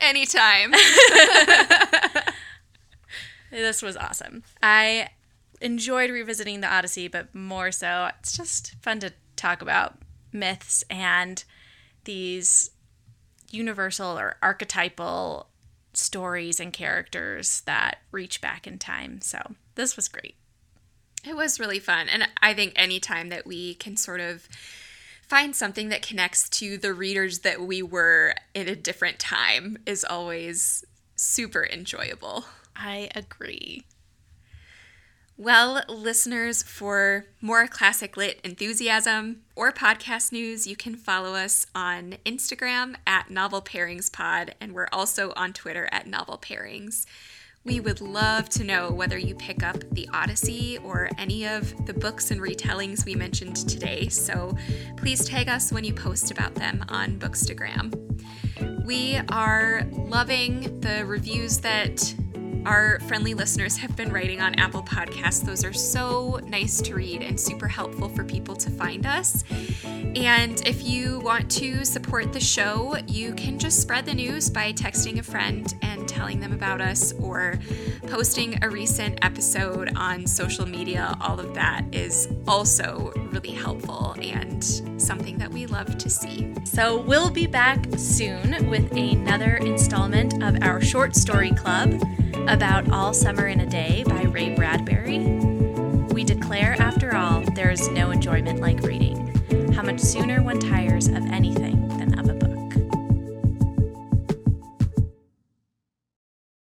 Anytime. This was awesome. I enjoyed revisiting the Odyssey, but more so, it's just fun to talk about myths and these universal or archetypal stories and characters that reach back in time. So, this was great. It was really fun. And I think anytime that we can sort of find something that connects to the readers that we were in a different time is always super enjoyable. I agree. Well, listeners, for more classic lit enthusiasm or podcast news, you can follow us on Instagram at Novel Pairings Pod, and we're also on Twitter at Novel Pairings. We would love to know whether you pick up The Odyssey or any of the books and retellings we mentioned today, so please tag us when you post about them on Bookstagram. We are loving the reviews that our friendly listeners have been writing on Apple Podcasts. Those are so nice to read and super helpful for people to find us. And if you want to support the show, you can just spread the news by texting a friend and telling them about us or posting a recent episode on social media. All of that is also really helpful and something that we love to see. So, we'll be back soon with another installment of our short story club about All Summer in a Day by Ray Bradbury. We declare, after all, there is no enjoyment like reading. How much sooner one tires of anything